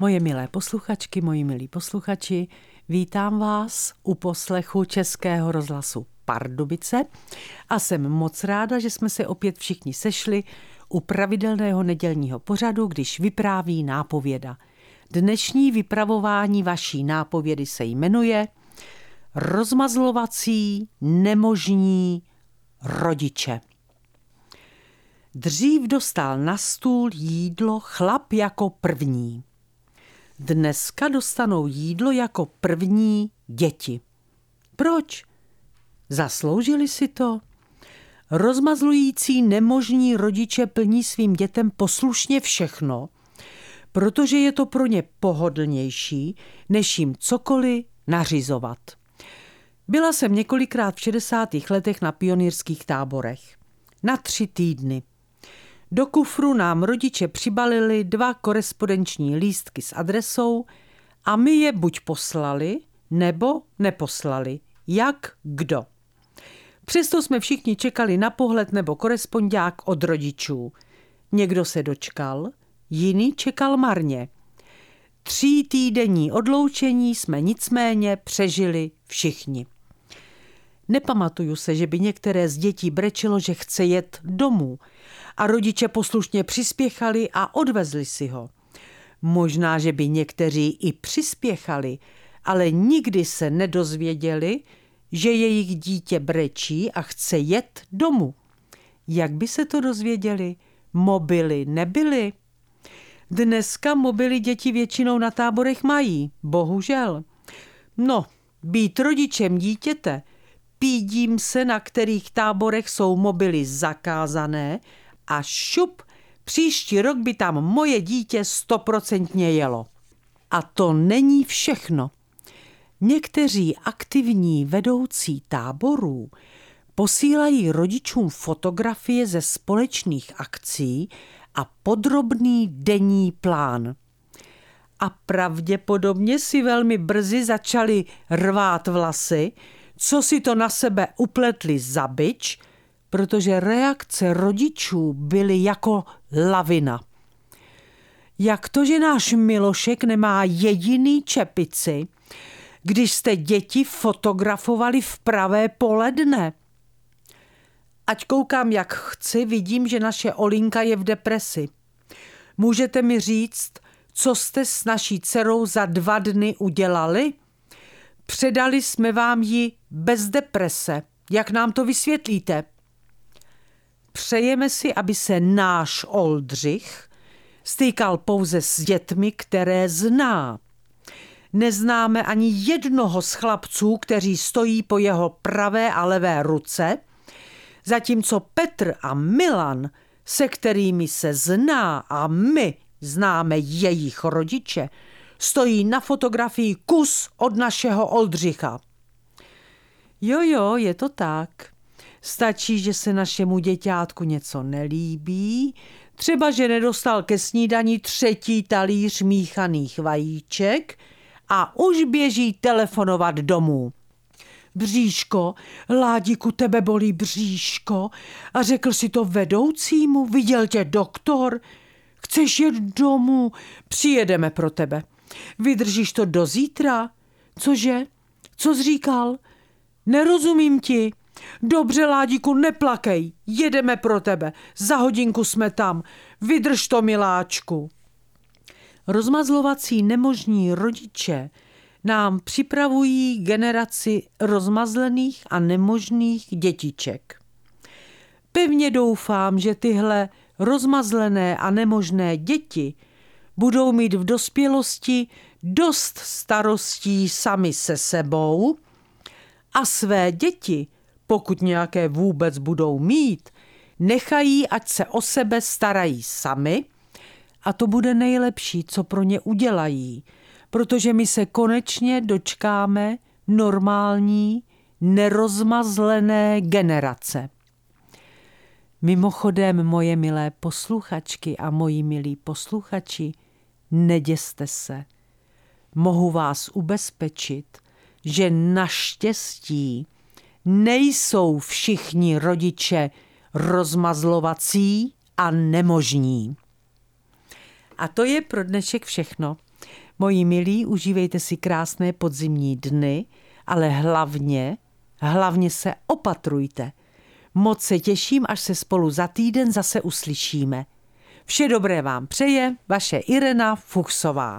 Moje milé posluchačky, moji milí posluchači, vítám vás u poslechu Českého rozhlasu Pardubice a jsem moc ráda, že jsme se opět všichni sešli u pravidelného nedělního pořadu, když vypráví nápověda. Dnešní vypravování vaší nápovědy se jmenuje Rozmazlovací nemožní rodiče. Dřív dostal na stůl jídlo chlap jako první. Dneska dostanou jídlo jako první děti. Proč? Zasloužili si to? Rozmazlující nemožní rodiče plní svým dětem poslušně všechno, protože je to pro ně pohodlnější, než jim cokoliv nařizovat. Byla jsem několikrát v 60. letech na pionýrských táborech. Na tři týdny. Do kufru nám rodiče přibalili dva korespondenční lístky s adresou a my je buď poslali, nebo neposlali. Jak kdo. Přesto jsme všichni čekali na pohled nebo korespondák od rodičů. Někdo se dočkal, jiný čekal marně. Tří týdenní odloučení jsme nicméně přežili všichni. Nepamatuju se, že by některé z dětí brečelo, že chce jet domů a rodiče poslušně přispěchali a odvezli si ho. Možná, že by někteří i přispěchali, ale nikdy se nedozvěděli, že jejich dítě brečí a chce jet domů. Jak by se to dozvěděli? Mobily nebyly. Dneska mobily děti většinou na táborech mají, bohužel. No, být rodičem dítěte – pídím se, na kterých táborech jsou mobily zakázané a šup, příští rok by tam moje dítě stoprocentně jelo. A to není všechno. Někteří aktivní vedoucí táborů posílají rodičům fotografie ze společných akcí a podrobný denní plán. A pravděpodobně si velmi brzy začali rvát vlasy, co si to na sebe upletli za byč, protože reakce rodičů byly jako lavina. Jak to, že náš Milošek nemá jediný čepici, když jste děti fotografovali v pravé poledne? Ať koukám, jak chci, vidím, že naše Olinka je v depresi. Můžete mi říct, co jste s naší dcerou za dva dny udělali? Předali jsme vám ji bez deprese. Jak nám to vysvětlíte? Přejeme si, aby se náš Oldřich stýkal pouze s dětmi, které zná. Neznáme ani jednoho z chlapců, kteří stojí po jeho pravé a levé ruce, zatímco Petr a Milan, se kterými se zná a my známe jejich rodiče, stojí na fotografii kus od našeho Oldřicha. Jo, jo, je to tak. Stačí, že se našemu děťátku něco nelíbí, třeba, že nedostal ke snídani třetí talíř míchaných vajíček a už běží telefonovat domů. Bříško, Ládiku, tebe bolí bříško a řekl si to vedoucímu, viděl tě doktor, chceš jet domů, přijedeme pro tebe. Vydržíš to do zítra? Cože? Co jsi říkal? Nerozumím ti. Dobře, Ládíku, neplakej. Jedeme pro tebe. Za hodinku jsme tam. Vydrž to, miláčku. Rozmazlovací nemožní rodiče nám připravují generaci rozmazlených a nemožných dětiček. Pevně doufám, že tyhle rozmazlené a nemožné děti – budou mít v dospělosti dost starostí sami se sebou a své děti, pokud nějaké vůbec budou mít, nechají, ať se o sebe starají sami a to bude nejlepší, co pro ně udělají, protože my se konečně dočkáme normální, nerozmazlené generace. Mimochodem, moje milé posluchačky a moji milí posluchači, neděste se. Mohu vás ubezpečit, že naštěstí nejsou všichni rodiče rozmazlovací a nemožní. A to je pro dnešek všechno. Moji milí, užívejte si krásné podzimní dny, ale hlavně, hlavně se opatrujte. Moc se těším, až se spolu za týden zase uslyšíme. Vše dobré vám přeje vaše Irena Fuchsová.